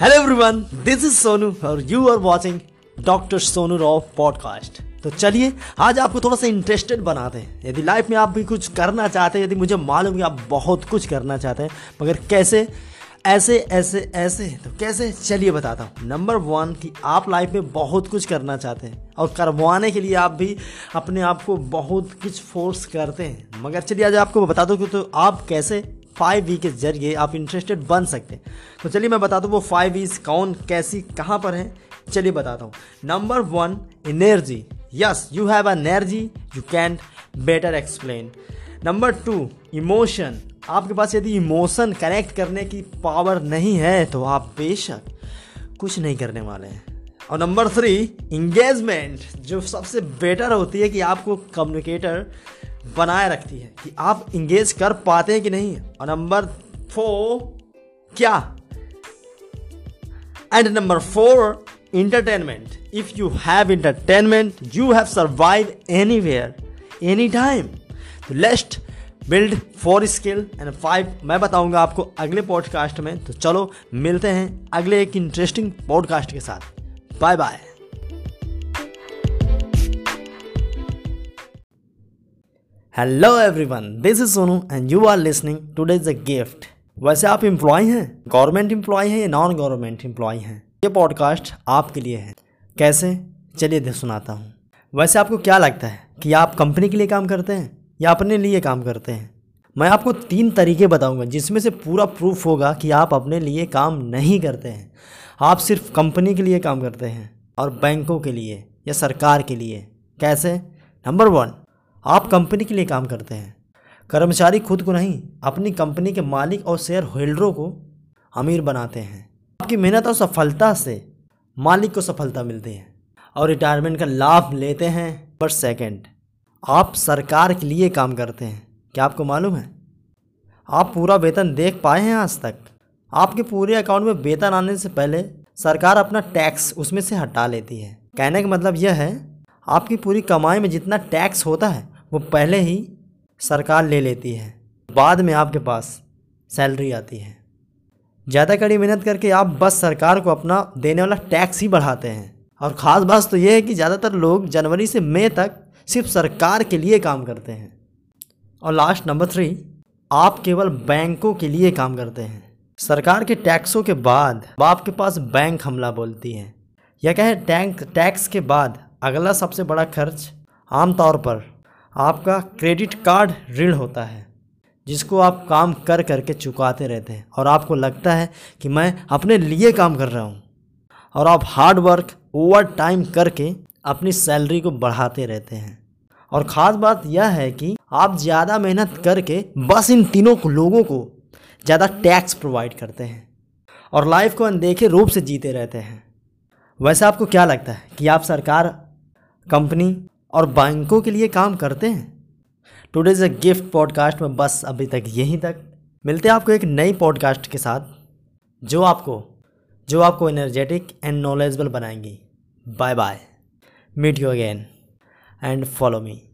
Hello everyone this is Sonu और you are watching doctor Sonu Rao podcast तो चलिए, आज आपको थोड़ा सा इंटरेस्टेड बनाते हैं। यदि लाइफ में आप भी कुछ करना चाहते हैं, यदि मुझे मालूम कि आप बहुत कुछ करना चाहते हैं, मगर कैसे, ऐसे ऐसे ऐसे तो कैसे? चलिए बताता हूँ। नंबर वन कि आप लाइफ में बहुत कुछ करना चाहते हैं, और करवाने के लिए आप भी अपने आप को बहुत कुछ फोर्स करते हैं। मगर चलिए, आज आपको बता दो कि तो आप कैसे फाइव वी के ज़रिए आप इंटरेस्टेड बन सकते हैं। तो चलिए मैं बता दूँ वो फाइव वीज कौन, कैसी, कहाँ पर है। चलिए बताता हूँ। Number one energy yes you have energy you can better explain number two emotion आपके पास यदि इमोशन कनेक्ट करने की पावर नहीं है तो आप बेशक कुछ नहीं करने वाले हैं। और नंबर थ्री इंगेजमेंट जो सबसे बेटर होती है कि आपको कम्युनिकेटर बनाए रखती है कि आप इंगेज कर पाते हैं कि नहीं और नंबर फोर क्या? And number four entertainment if you have entertainment you have survive anywhere any time तो लेस्ट build four skill and five मैं बताऊँगा आपको अगले पॉडकास्ट में। तो चलो, मिलते हैं अगले एक इंटरेस्टिंग पॉडकास्ट के साथ। Bye bye hello everyone this is Sonu and you are listening today is a gift वैसे आप एम्प्लॉय हैं? गवर्नमेंट एम्प्लॉय हैं या नॉन गवर्नमेंट एम्प्लॉय हैं? ये पॉडकास्ट आपके लिए है। कैसे? चलिए दे सुनाता हूँ। वैसे आपको क्या लगता है कि आप कंपनी के लिए काम करते हैं या अपने लिए काम करते हैं? मैं आपको तीन तरीके बताऊँगा जिसमें से पूरा प्रूफ होगा कि आप अपने लिए काम नहीं करते हैं। आप सिर्फ़ कंपनी के लिए काम करते हैं और बैंकों के लिए या सरकार के लिए। कैसे? नंबर वन आप कंपनी के लिए काम करते हैं। कर्मचारी खुद को नहीं, अपनी कंपनी के मालिक और शेयर होल्डरों को अमीर बनाते हैं। आपकी मेहनत और सफलता से मालिक को सफलता मिलती है और रिटायरमेंट का लाभ लेते हैं पर सेकंड आप सरकार के लिए काम करते हैं। क्या आपको मालूम है? आप पूरा वेतन देख पाए हैं आज तक। आपके पूरे अकाउंट में वेतन आने से पहले सरकार अपना टैक्स उसमें से हटा लेती है। कहने का मतलब यह है आपकी पूरी कमाई में जितना टैक्स होता है, वो पहले ही सरकार ले लेती है। बाद में आपके पास सैलरी आती है। ज़्यादा कड़ी मेहनत करके आप बस सरकार को अपना देने वाला टैक्स ही बढ़ाते हैं। और ख़ास बात तो ये है कि ज़्यादातर लोग जनवरी से मई तक सिर्फ़ सरकार के लिए काम करते हैं। और लास्ट नंबर थ्री आप केवल बैंकों के लिए काम करते हैं। सरकार के टैक्सों के बाद आपके पास बैंक हमला बोलती है। या कहें टैंक, टैक्स के बाद अगला सबसे बड़ा खर्च आमतौर पर आपका क्रेडिट कार्ड ऋण होता है, जिसको आप काम कर करके चुकाते रहते हैं और आपको लगता है कि मैं अपने लिए काम कर रहा हूँ। और आप हार्ड वर्क ओवर टाइम करके अपनी सैलरी को बढ़ाते रहते हैं। और ख़ास बात यह है कि आप ज़्यादा मेहनत करके बस इन तीनों लोगों को ज़्यादा टैक्स प्रोवाइड करते हैं और लाइफ को अनदेखे रूप से जीते रहते हैं। वैसे आपको क्या लगता है कि आप सरकार कंपनी और बैंकों के लिए काम करते हैं। टुडेज अ गिफ्ट पॉडकास्ट में बस अभी तक यहीं तक। मिलते हैं आपको एक नई पॉडकास्ट के साथ, जो आपको जो आपको energetic and knowledgeable बनाएँगी। Bye bye meet you again and follow me.